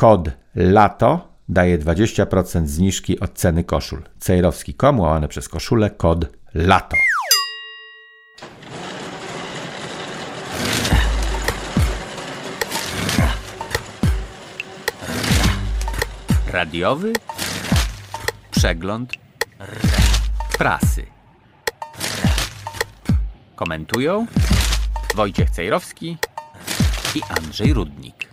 kod LATO daje 20% zniżki od ceny koszul. Cejrowski.com łamane przez koszulę kod LATO. Radiowy przegląd prasy. Komentują Wojciech Cejrowski i Andrzej Rudnik.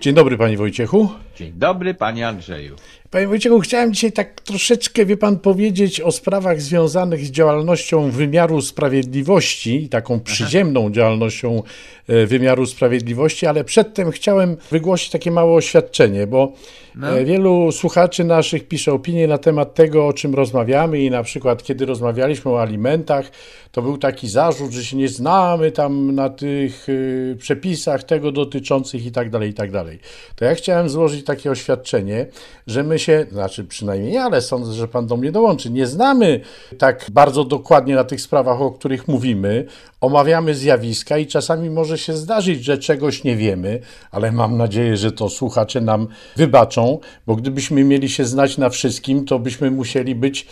Dzień dobry Panie Wojciechu. Dzień dobry Panie Andrzeju. Panie Wojciechu, chciałem dzisiaj tak troszeczkę, wie Pan, powiedzieć o sprawach związanych z działalnością wymiaru sprawiedliwości, taką przyziemną Aha. działalnością e, wymiaru sprawiedliwości, ale przedtem chciałem wygłosić takie małe oświadczenie, bo no. E, wielu słuchaczy naszych pisze opinie na temat tego, o czym rozmawiamy i na przykład kiedy rozmawialiśmy o alimentach, to był taki zarzut, że się nie znamy tam na tych e, przepisach tego dotyczących i tak dalej, i tak dalej. To ja chciałem złożyć takie oświadczenie, że my się, znaczy przynajmniej ja, ale sądzę, że Pan do mnie dołączy, nie znamy tak bardzo dokładnie na tych sprawach, o których mówimy, omawiamy zjawiska i czasami może się zdarzyć, że czegoś nie wiemy, ale mam nadzieję, że to słuchacze nam wybaczą, bo gdybyśmy mieli się znać na wszystkim, to byśmy musieli być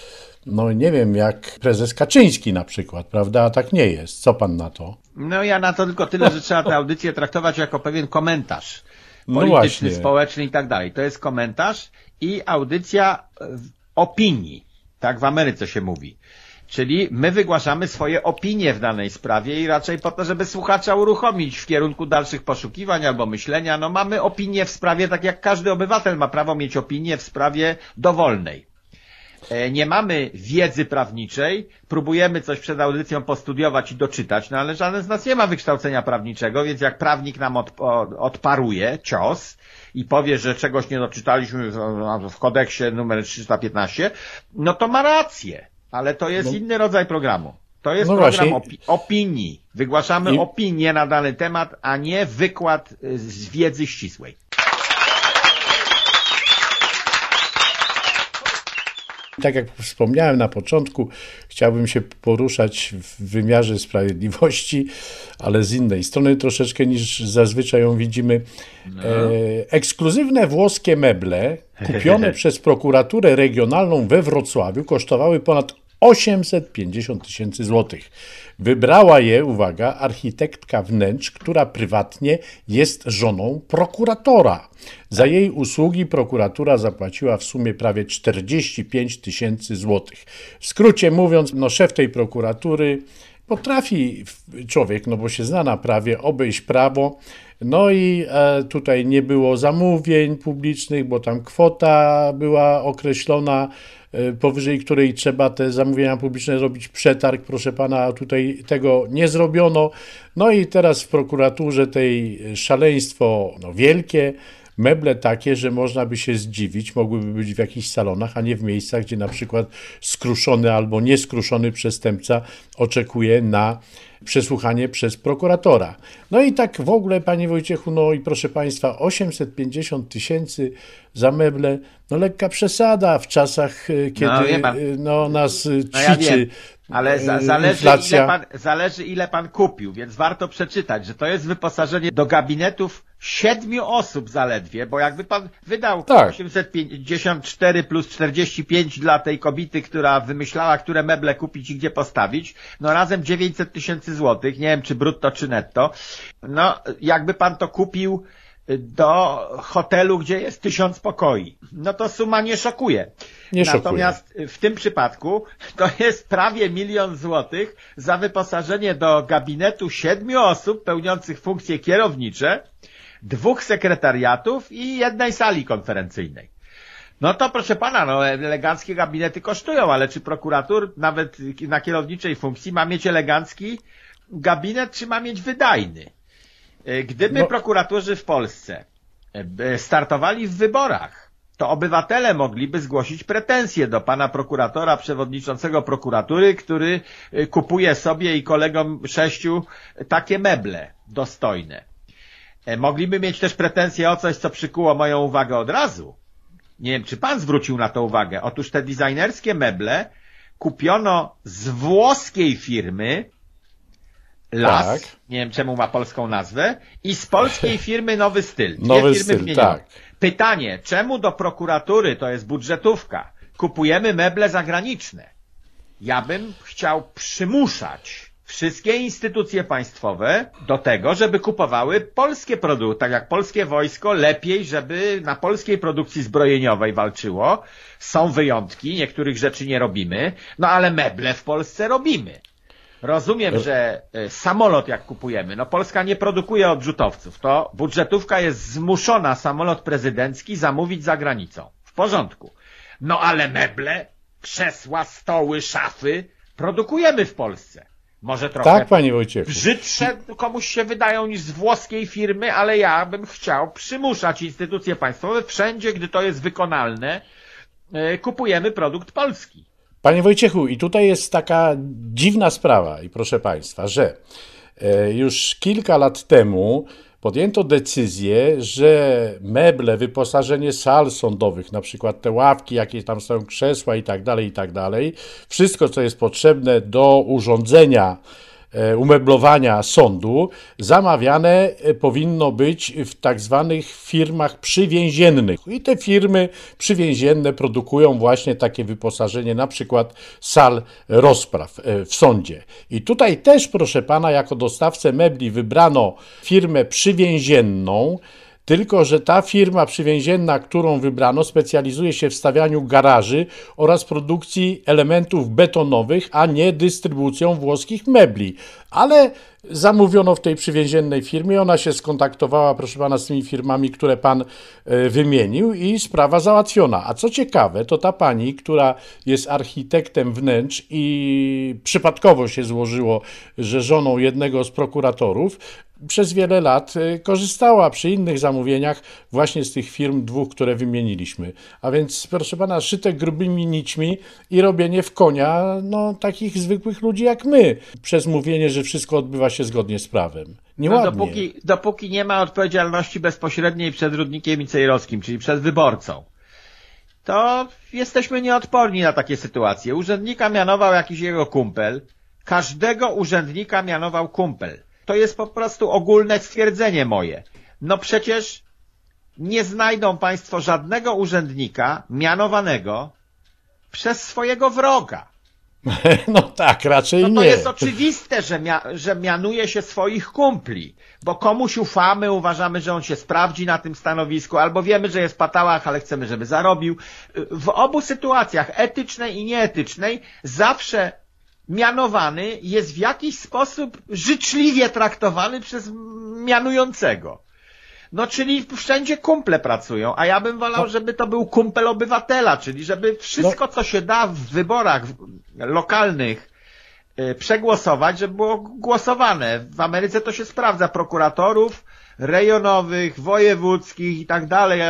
no nie wiem, jak prezes Kaczyński na przykład, prawda? A tak nie jest. Co pan na to? No ja na to tylko tyle, że trzeba tę audycję traktować jako pewien komentarz no polityczny, no społeczny i tak dalej. To jest komentarz i audycja opinii. Tak w Ameryce się mówi. Czyli my wygłaszamy swoje opinie w danej sprawie i raczej po to, żeby słuchacza uruchomić w kierunku dalszych poszukiwań albo myślenia. No mamy opinię w sprawie, tak jak każdy obywatel ma prawo mieć opinię w sprawie dowolnej. E, nie mamy wiedzy prawniczej, próbujemy coś przed audycją postudiować i doczytać, no ale żaden z nas nie ma wykształcenia prawniczego, więc jak prawnik nam odparuje cios i powie, że czegoś nie doczytaliśmy w kodeksie numer 315, no to ma rację, ale to jest no. inny rodzaj programu. To jest no program opi opinii. Wygłaszamy I... opinię na dany temat, a nie wykład z wiedzy ścisłej. Tak jak wspomniałem na początku, chciałbym się poruszać w wymiarze sprawiedliwości, ale z innej strony troszeczkę niż zazwyczaj ją widzimy. No. E, ekskluzywne włoskie meble kupione przez prokuraturę regionalną we Wrocławiu kosztowały ponad 850 tysięcy złotych. Wybrała je, uwaga, architektka wnętrz, która prywatnie jest żoną prokuratora. Za jej usługi prokuratura zapłaciła w sumie prawie 45 tysięcy złotych. W skrócie mówiąc, no szef tej prokuratury potrafi człowiek, no bo się zna na prawie, obejść prawo. No i e, tutaj nie było zamówień publicznych, bo tam kwota była określona powyżej której trzeba te zamówienia publiczne robić przetarg, proszę pana, a tutaj tego nie zrobiono. No i teraz w prokuraturze tej szaleństwo no, wielkie, meble takie, że można by się zdziwić, mogłyby być w jakichś salonach, a nie w miejscach, gdzie na przykład skruszony albo nieskruszony przestępca oczekuje na przesłuchanie przez prokuratora. No i tak w ogóle, panie Wojciechu, no i proszę państwa, 850 tysięcy za meble, no lekka przesada w czasach, e, kiedy no, no nas no, ćwiczy ja ale za, zależy, ile pan, zależy ile pan kupił, więc warto przeczytać, że to jest wyposażenie do gabinetów siedmiu osób zaledwie, bo jakby pan wydał tak. 854 plus 45 dla tej kobiety, która wymyślała, które meble kupić i gdzie postawić, no razem 900 tysięcy złotych, nie wiem czy brutto czy netto, no jakby pan to kupił do hotelu, gdzie jest tysiąc pokoi. No to suma nie szokuje. Nie Natomiast szokuje. w tym przypadku to jest prawie milion złotych za wyposażenie do gabinetu siedmiu osób pełniących funkcje kierownicze, dwóch sekretariatów i jednej sali konferencyjnej. No to proszę pana, no eleganckie gabinety kosztują, ale czy prokurator nawet na kierowniczej funkcji ma mieć elegancki gabinet, czy ma mieć wydajny? E, gdyby no. prokuratorzy w Polsce e, startowali w wyborach, to obywatele mogliby zgłosić pretensje do pana prokuratora, przewodniczącego prokuratury, który e, kupuje sobie i kolegom sześciu takie meble dostojne. Mogliby mieć też pretensje o coś, co przykuło moją uwagę od razu. Nie wiem, czy pan zwrócił na to uwagę. Otóż te designerskie meble kupiono z włoskiej firmy Las, tak. nie wiem czemu ma polską nazwę, i z polskiej firmy Nowy Styl. Dwie Nowy firmy styl, tak. Pytanie, czemu do prokuratury, to jest budżetówka, kupujemy meble zagraniczne? Ja bym chciał przymuszać wszystkie instytucje państwowe do tego, żeby kupowały polskie produkty, tak jak polskie wojsko, lepiej, żeby na polskiej produkcji zbrojeniowej walczyło. Są wyjątki, niektórych rzeczy nie robimy, no ale meble w Polsce robimy. Rozumiem, że e, samolot jak kupujemy, no Polska nie produkuje odrzutowców, to budżetówka jest zmuszona samolot prezydencki zamówić za granicą. W porządku. No ale meble, krzesła, stoły, szafy produkujemy w Polsce. Może trochę tak, panie Wojciechu. brzydsze komuś się wydają niż z włoskiej firmy, ale ja bym chciał przymuszać instytucje państwowe wszędzie, gdy to jest wykonalne, e, kupujemy produkt polski. Panie Wojciechu, i tutaj jest taka dziwna sprawa, i proszę Państwa, że e, już kilka lat temu podjęto decyzję, że meble, wyposażenie sal sądowych, na przykład te ławki, jakie tam są krzesła i tak dalej, i tak dalej, wszystko, co jest potrzebne do urządzenia umeblowania sądu zamawiane e, powinno być w tak zwanych firmach przywięziennych. I te firmy przywięzienne produkują właśnie takie wyposażenie, na przykład sal rozpraw e, w sądzie. I tutaj też, proszę pana, jako dostawcę mebli wybrano firmę przywięzienną, tylko, że ta firma przywięzienna, którą wybrano, specjalizuje się w stawianiu garaży oraz produkcji elementów betonowych, a nie dystrybucją włoskich mebli. Ale zamówiono w tej przywięziennej firmie, ona się skontaktowała, proszę pana, z tymi firmami, które pan e, wymienił i sprawa załatwiona. A co ciekawe, to ta pani, która jest architektem wnętrz i przypadkowo się złożyło, że żoną jednego z prokuratorów, przez wiele lat y, korzystała przy innych zamówieniach właśnie z tych firm dwóch, które wymieniliśmy. A więc, proszę pana, szyte grubymi nićmi i robienie w konia no, takich zwykłych ludzi jak my, przez mówienie, że wszystko odbywa się zgodnie z prawem. Nieładnie. No, dopóki, dopóki nie ma odpowiedzialności bezpośredniej przed Rudnikiem i Cejrowskim, czyli przed wyborcą, to jesteśmy nieodporni na takie sytuacje. Urzędnika mianował jakiś jego kumpel, każdego urzędnika mianował kumpel to jest po prostu ogólne stwierdzenie moje. No przecież nie znajdą Państwo żadnego urzędnika mianowanego przez swojego wroga. No tak, raczej no to nie. To jest oczywiste, że, mia że mianuje się swoich kumpli, bo komuś ufamy, uważamy, że on się sprawdzi na tym stanowisku, albo wiemy, że jest patałach, ale chcemy, żeby zarobił. W obu sytuacjach, etycznej i nieetycznej, zawsze mianowany jest w jakiś sposób życzliwie traktowany przez mianującego. No, czyli wszędzie kumple pracują, a ja bym wolał, no. żeby to był kumpel obywatela, czyli żeby wszystko, no. co się da w wyborach lokalnych y, przegłosować, żeby było głosowane. W Ameryce to się sprawdza prokuratorów, rejonowych, wojewódzkich i tak dalej,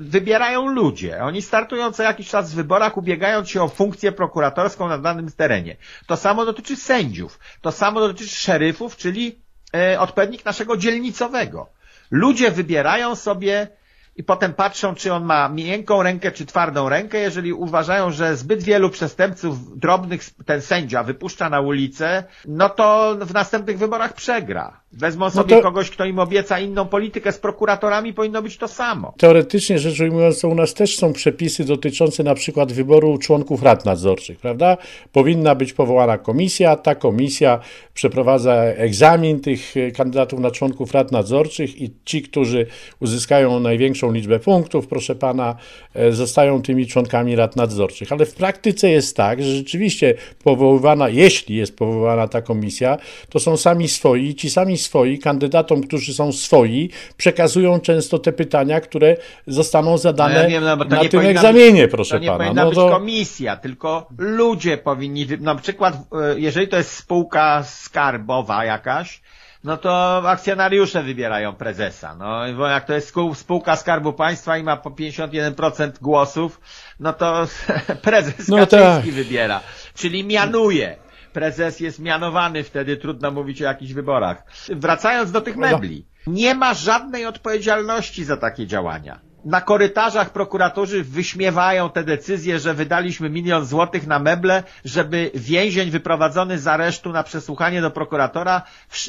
wybierają ludzie. Oni startują co jakiś czas w wyborach, ubiegając się o funkcję prokuratorską na danym terenie. To samo dotyczy sędziów. To samo dotyczy szeryfów, czyli e, odpowiednik naszego dzielnicowego. Ludzie wybierają sobie i potem patrzą, czy on ma miękką rękę, czy twardą rękę. Jeżeli uważają, że zbyt wielu przestępców drobnych ten sędzia wypuszcza na ulicę, no to w następnych wyborach przegra. Wezmą no sobie no to... kogoś, kto im obieca inną politykę. Z prokuratorami powinno być to samo. Teoretycznie rzecz ujmując, u nas też są przepisy dotyczące na przykład wyboru członków rad nadzorczych, prawda? Powinna być powołana komisja, ta komisja przeprowadza egzamin tych kandydatów na członków rad nadzorczych i ci, którzy uzyskają największą liczbę punktów, proszę pana, e, zostają tymi członkami rad nadzorczych. Ale w praktyce jest tak, że rzeczywiście powoływana, jeśli jest powoływana ta komisja, to są sami swoi, ci sami swoi, kandydatom, którzy są swoi, przekazują często te pytania, które zostaną zadane no ja wiem, no, na tym egzamienie, być, proszę to nie pana. powinna no być to... komisja, tylko ludzie powinni, na przykład, e, jeżeli to jest spółka skarbowa jakaś, no to akcjonariusze wybierają prezesa. No bo jak to jest spółka Skarbu Państwa i ma po 51% głosów, no to prezes no Kaczyński tak. wybiera. Czyli mianuje prezes jest mianowany, wtedy trudno mówić o jakichś wyborach. Wracając do tych no. mebli. Nie ma żadnej odpowiedzialności za takie działania. Na korytarzach prokuratorzy wyśmiewają te decyzje, że wydaliśmy milion złotych na meble, żeby więzień wyprowadzony z aresztu na przesłuchanie do prokuratora w,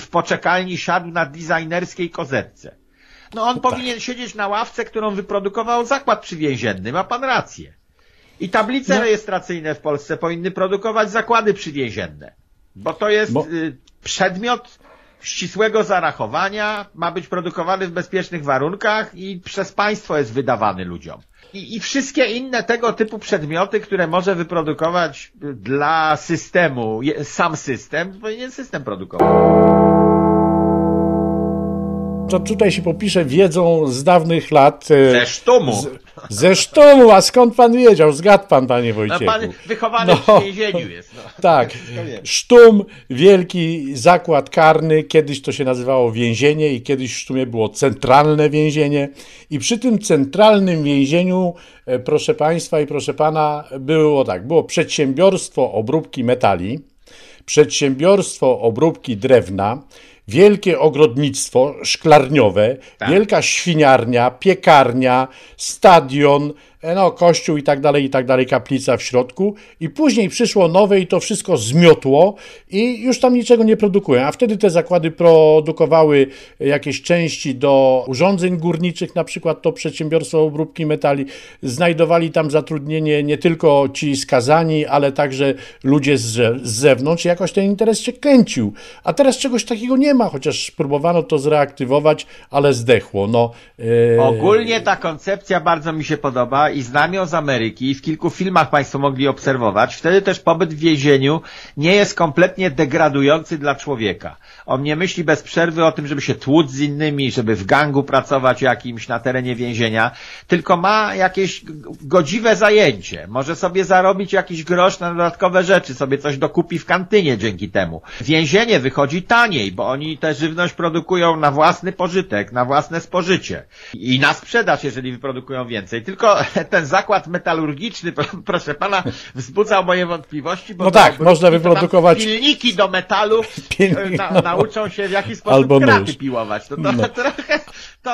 w poczekalni siadł na designerskiej kozetce. No on tak. powinien siedzieć na ławce, którą wyprodukował zakład przywięzienny. Ma pan rację. I tablice no. rejestracyjne w Polsce powinny produkować zakłady przywięzienne. Bo to jest bo... Y, przedmiot ścisłego zarachowania, ma być produkowany w bezpiecznych warunkach i przez państwo jest wydawany ludziom. I, I, wszystkie inne tego typu przedmioty, które może wyprodukować dla systemu, sam system, powinien system produkować to tutaj się popisze wiedzą z dawnych lat. Ze sztumu. Z, ze sztumu, a skąd pan wiedział? Zgadł pan, panie Wojciechu. No, pan wychowany no, w więzieniu jest. No. Tak. Sztum, wielki zakład karny. Kiedyś to się nazywało więzienie i kiedyś w Sztumie było centralne więzienie. I przy tym centralnym więzieniu, e, proszę państwa i proszę pana, było tak, było przedsiębiorstwo obróbki metali, przedsiębiorstwo obróbki drewna, wielkie ogrodnictwo szklarniowe, tak. wielka świniarnia, piekarnia, stadion, no, kościół i tak dalej, i tak dalej, kaplica w środku. I później przyszło nowe i to wszystko zmiotło i już tam niczego nie produkują. A wtedy te zakłady produkowały jakieś części do urządzeń górniczych, na przykład to przedsiębiorstwo obróbki metali. Znajdowali tam zatrudnienie nie tylko ci skazani, ale także ludzie z, z zewnątrz. Jakoś ten interes się kręcił. A teraz czegoś takiego nie ma, chociaż próbowano to zreaktywować, ale zdechło. No, yy... Ogólnie ta koncepcja bardzo mi się podoba i znam ją z Ameryki i w kilku filmach Państwo mogli obserwować, wtedy też pobyt w więzieniu nie jest kompletnie degradujący dla człowieka. On nie myśli bez przerwy o tym, żeby się tłuc z innymi, żeby w gangu pracować jakimś na terenie więzienia, tylko ma jakieś godziwe zajęcie. Może sobie zarobić jakiś grosz na dodatkowe rzeczy, sobie coś dokupi w kantynie dzięki temu. Więzienie wychodzi taniej, bo oni tę żywność produkują na własny pożytek, na własne spożycie. I na sprzedaż, jeżeli wyprodukują więcej. Tylko ten zakład metalurgiczny, proszę pana, wzbudzał moje wątpliwości, bo no tak, można wyprodukować pilniki do metalu na, no. nauczą się w jaki sposób Albo kraty nóż. piłować. To, to, no. trochę,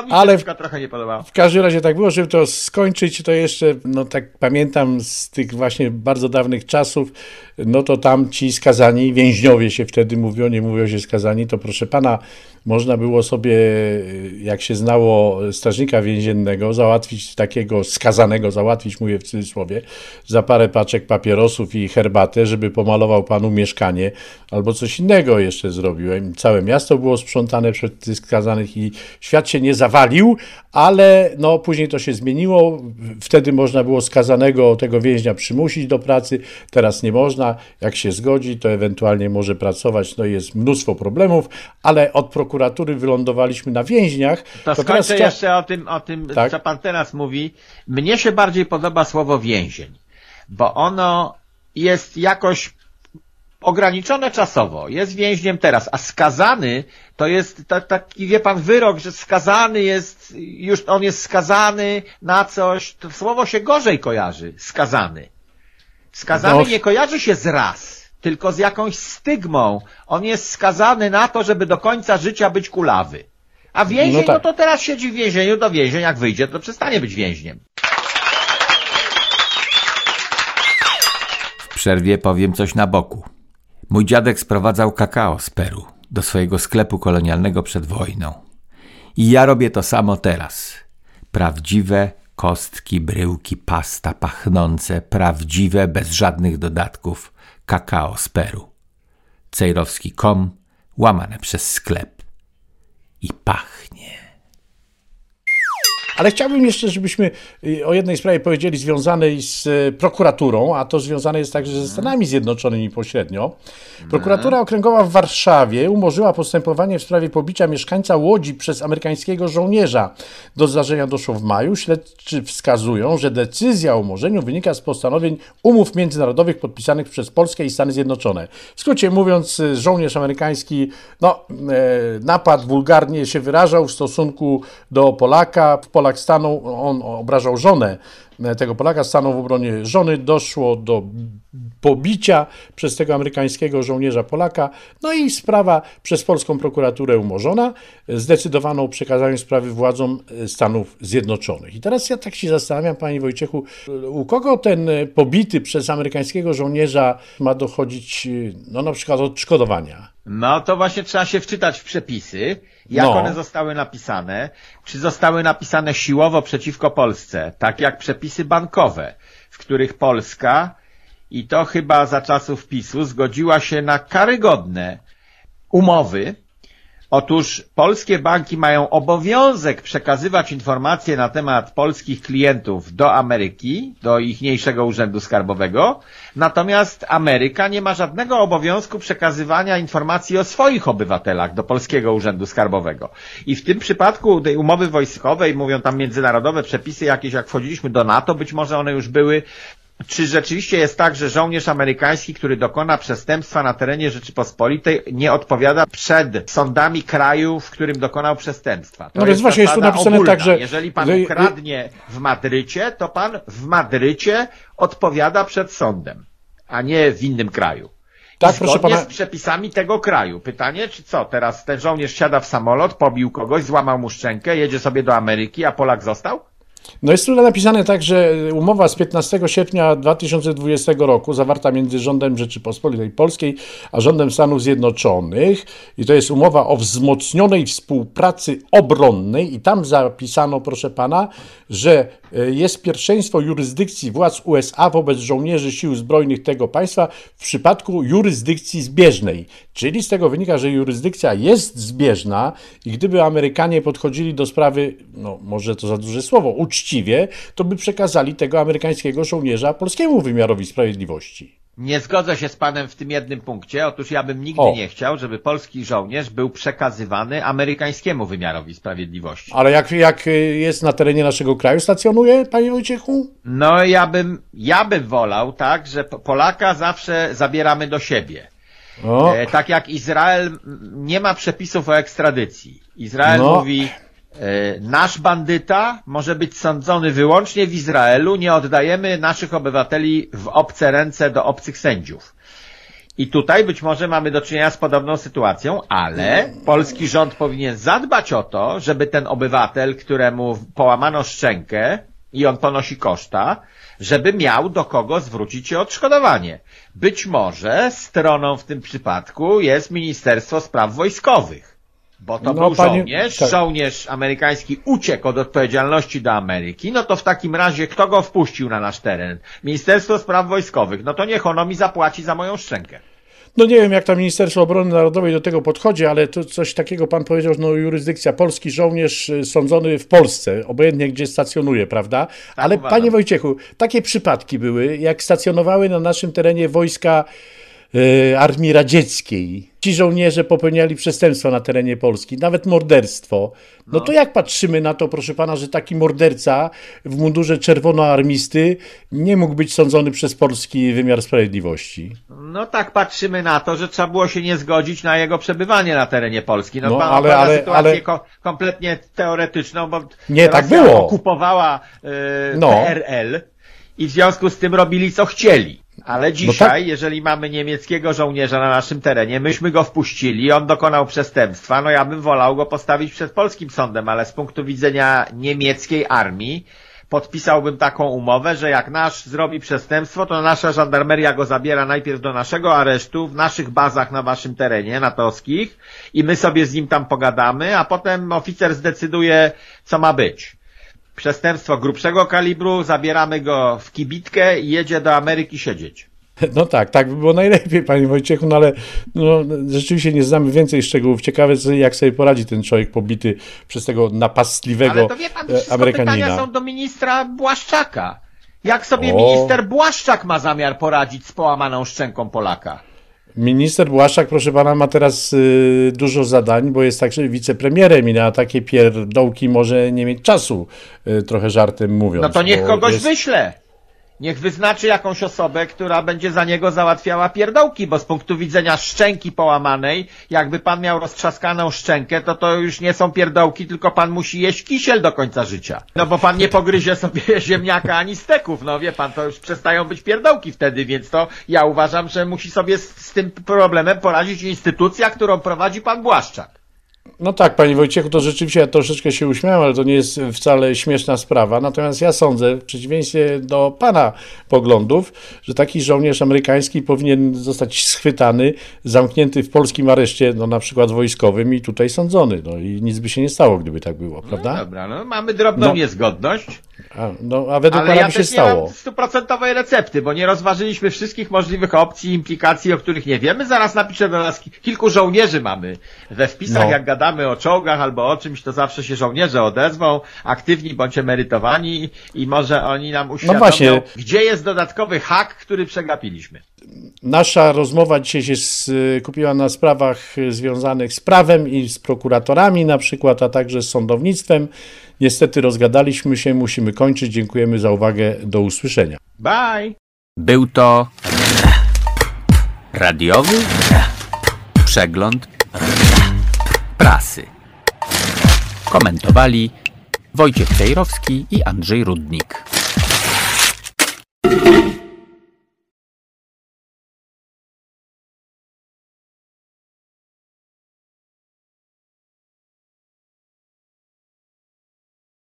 mi Ale się trochę nie. W każdym razie tak było, żeby to skończyć, to jeszcze, no tak pamiętam z tych właśnie bardzo dawnych czasów, no to tam ci skazani, więźniowie się wtedy mówią, nie mówią się skazani, to proszę pana, można było sobie, jak się znało strażnika więziennego, załatwić takiego skazanego, załatwić, mówię w cudzysłowie, za parę paczek papierosów i herbatę, żeby pomalował panu mieszkanie, albo coś innego jeszcze zrobiłem. Całe miasto było sprzątane przed tych skazanych i świat się nie zawalił, ale no później to się zmieniło. Wtedy można było skazanego, tego więźnia przymusić do pracy, teraz nie można. Jak się zgodzi, to ewentualnie może pracować. No jest mnóstwo problemów, ale od prokuratury wylądowaliśmy na więźniach. To, to skończę teraz... jeszcze o tym, o tym tak? co pan teraz mówi. Mnie się bardziej podoba słowo więzień, bo ono jest jakoś ograniczone czasowo, jest więźniem teraz, a skazany to jest taki, wie pan, wyrok, że skazany jest, już on jest skazany na coś, to słowo się gorzej kojarzy, skazany. Skazany no. nie kojarzy się z raz, tylko z jakąś stygmą. On jest skazany na to, żeby do końca życia być kulawy. A więzień, no, tak. no to teraz siedzi w więzieniu do więzień, jak wyjdzie, to przestanie być więźniem. W przerwie powiem coś na boku. Mój dziadek sprowadzał kakao z Peru do swojego sklepu kolonialnego przed wojną. I ja robię to samo teraz. Prawdziwe kostki, bryłki, pasta pachnące, prawdziwe, bez żadnych dodatków, kakao z Peru. Cejrowski.com, łamane przez sklep. I pachnie. Ale chciałbym jeszcze, żebyśmy y, o jednej sprawie powiedzieli związanej z y, prokuraturą, a to związane jest także ze Stanami Zjednoczonymi pośrednio. Prokuratura Okręgowa w Warszawie umorzyła postępowanie w sprawie pobicia mieszkańca Łodzi przez amerykańskiego żołnierza. Do zdarzenia doszło w maju. Śledczy wskazują, że decyzja o umorzeniu wynika z postanowień umów międzynarodowych podpisanych przez Polskę i Stany Zjednoczone. W skrócie mówiąc, y, żołnierz amerykański no, napadł, wulgarnie się wyrażał w stosunku do Polaka. Polak Polak stanął, on obrażał żonę tego Polaka, stanął w obronie żony, doszło do pobicia przez tego amerykańskiego żołnierza Polaka, no i sprawa przez polską prokuraturę umorzona, zdecydowano o przekazaniu sprawy władzom Stanów Zjednoczonych. I teraz ja tak się zastanawiam, panie Wojciechu, u kogo ten pobity przez amerykańskiego żołnierza ma dochodzić, no na przykład odszkodowania? No to właśnie trzeba się wczytać w przepisy, jak no. one zostały napisane, czy zostały napisane siłowo przeciwko Polsce, tak jak przepisy bankowe, w których Polska, i to chyba za czasów PiSu, zgodziła się na karygodne umowy, Otóż polskie banki mają obowiązek przekazywać informacje na temat polskich klientów do Ameryki, do ichniejszego urzędu skarbowego, natomiast Ameryka nie ma żadnego obowiązku przekazywania informacji o swoich obywatelach do polskiego urzędu skarbowego. I w tym przypadku tej umowy wojskowej, mówią tam międzynarodowe przepisy jakieś, jak wchodziliśmy do NATO, być może one już były czy rzeczywiście jest tak, że żołnierz amerykański, który dokona przestępstwa na terenie Rzeczypospolitej, nie odpowiada przed sądami kraju, w którym dokonał przestępstwa? To no jest właśnie jest tu napisane ogólna. tak, że... Jeżeli pan ukradnie w Madrycie, to pan w Madrycie odpowiada przed sądem, a nie w innym kraju. Tak, proszę pana. z przepisami tego kraju. Pytanie, czy co? Teraz ten żołnierz siada w samolot, pobił kogoś, złamał mu szczękę, jedzie sobie do Ameryki, a Polak został? No jest tutaj napisane tak, że umowa z 15 sierpnia 2020 roku zawarta między rządem Rzeczypospolitej Polskiej a rządem Stanów Zjednoczonych i to jest umowa o wzmocnionej współpracy obronnej i tam zapisano, proszę pana, że e, jest pierwszeństwo jurysdykcji władz USA wobec żołnierzy sił zbrojnych tego państwa w przypadku jurysdykcji zbieżnej. Czyli z tego wynika, że jurysdykcja jest zbieżna i gdyby Amerykanie podchodzili do sprawy, no może to za duże słowo, uczciwie, to by przekazali tego amerykańskiego żołnierza polskiemu wymiarowi sprawiedliwości. Nie zgodzę się z panem w tym jednym punkcie. Otóż ja bym nigdy o. nie chciał, żeby polski żołnierz był przekazywany amerykańskiemu wymiarowi sprawiedliwości. Ale jak, jak jest na terenie naszego kraju, stacjonuje, panie Wojciechu? No ja bym, ja bym wolał, tak, że Polaka zawsze zabieramy do siebie. E, tak jak Izrael nie ma przepisów o ekstradycji. Izrael no. mówi, nasz bandyta może być sądzony wyłącznie w Izraelu, nie oddajemy naszych obywateli w obce ręce do obcych sędziów. I tutaj być może mamy do czynienia z podobną sytuacją, ale polski rząd powinien zadbać o to, żeby ten obywatel, któremu połamano szczękę i on ponosi koszta, żeby miał do kogo zwrócić się odszkodowanie. Być może stroną w tym przypadku jest Ministerstwo Spraw Wojskowych. Bo to no, był pani... żołnierz, tak. żołnierz amerykański uciekł od odpowiedzialności do Ameryki, no to w takim razie kto go wpuścił na nasz teren? Ministerstwo Spraw Wojskowych. No to niech ono mi zapłaci za moją szczękę. No nie wiem, jak tam Ministerstwo Obrony Narodowej do tego podchodzi, ale to coś takiego pan powiedział, no jurysdykcja, polski żołnierz y, sądzony w Polsce, obojętnie gdzie stacjonuje, prawda? Tak, ale uważam. panie Wojciechu, takie przypadki były, jak stacjonowały na naszym terenie wojska Armii Radzieckiej, ci żołnierze popełniali przestępstwa na terenie Polski, nawet morderstwo. No, no, to jak patrzymy na to, proszę pana, że taki morderca w mundurze czerwonoarmisty nie mógł być sądzony przez polski wymiar sprawiedliwości? No tak patrzymy na to, że trzeba było się nie zgodzić na jego przebywanie na terenie Polski. No, no ale, ale, sytuację ale... Ko kompletnie teoretyczną, bo nie tak było. okupowała yy, no. PRL i w związku z tym robili co chcieli. Ale dzisiaj, no tak. jeżeli mamy niemieckiego żołnierza na naszym terenie, myśmy go wpuścili, on dokonał przestępstwa, no ja bym wolał go postawić przed polskim sądem, ale z punktu widzenia niemieckiej armii podpisałbym taką umowę, że jak nasz zrobi przestępstwo, to nasza żandarmeria go zabiera najpierw do naszego aresztu w naszych bazach na waszym terenie natowskich i my sobie z nim tam pogadamy, a potem oficer zdecyduje, co ma być przestępstwo grubszego kalibru, zabieramy go w kibitkę i jedzie do Ameryki siedzieć. No tak, tak by było najlepiej, panie Wojciechu, no ale no, rzeczywiście nie znamy więcej szczegółów. Ciekawe, jak sobie poradzi ten człowiek pobity przez tego napastliwego ale to wie pan, Amerykanina. pytania są do ministra Błaszczaka. Jak sobie o. minister Błaszczak ma zamiar poradzić z połamaną szczęką Polaka? Minister Błaszczak, proszę pana, ma teraz y, dużo zadań, bo jest także wicepremierem i na takie pierdołki może nie mieć czasu, y, trochę żartem mówiąc. No to niech kogoś jest... wyśle. Niech wyznaczy jakąś osobę, która będzie za niego załatwiała pierdołki, bo z punktu widzenia szczęki połamanej, jakby pan miał roztrzaskaną szczękę, to to już nie są pierdołki, tylko pan musi jeść kisiel do końca życia. No bo pan nie pogryzie sobie ziemniaka ani steków, no wie pan, to już przestają być pierdołki wtedy, więc to ja uważam, że musi sobie z, z tym problemem poradzić instytucja, którą prowadzi pan Błaszczak. No tak, panie Wojciechu, to rzeczywiście ja troszeczkę się uśmiałem, ale to nie jest wcale śmieszna sprawa. Natomiast ja sądzę, w przeciwieństwie do pana poglądów, że taki żołnierz amerykański powinien zostać schwytany, zamknięty w polskim areszcie, no na przykład wojskowym i tutaj sądzony. No i nic by się nie stało, gdyby tak było, prawda? No dobra, no mamy drobną no. niezgodność. A, no, a według Ale pana ja się stało. Ja stuprocentowej recepty, bo nie rozważyliśmy wszystkich możliwych opcji, implikacji, o których nie wiemy. Zaraz napiszę do nas, kilku żołnierzy mamy we wpisach, no. jak gadamy o czołgach albo o czymś, to zawsze się żołnierze odezwą, aktywni bądź emerytowani i może oni nam uświadomią, no właśnie. gdzie jest dodatkowy hak, który przegapiliśmy. Nasza rozmowa dzisiaj się skupiła na sprawach związanych z prawem i z prokuratorami na przykład, a także z sądownictwem. Niestety rozgadaliśmy się, musimy kończyć. Dziękujemy za uwagę. Do usłyszenia. Bye! Był to radiowy przegląd prasy. Komentowali Wojciech Cejrowski i Andrzej Rudnik.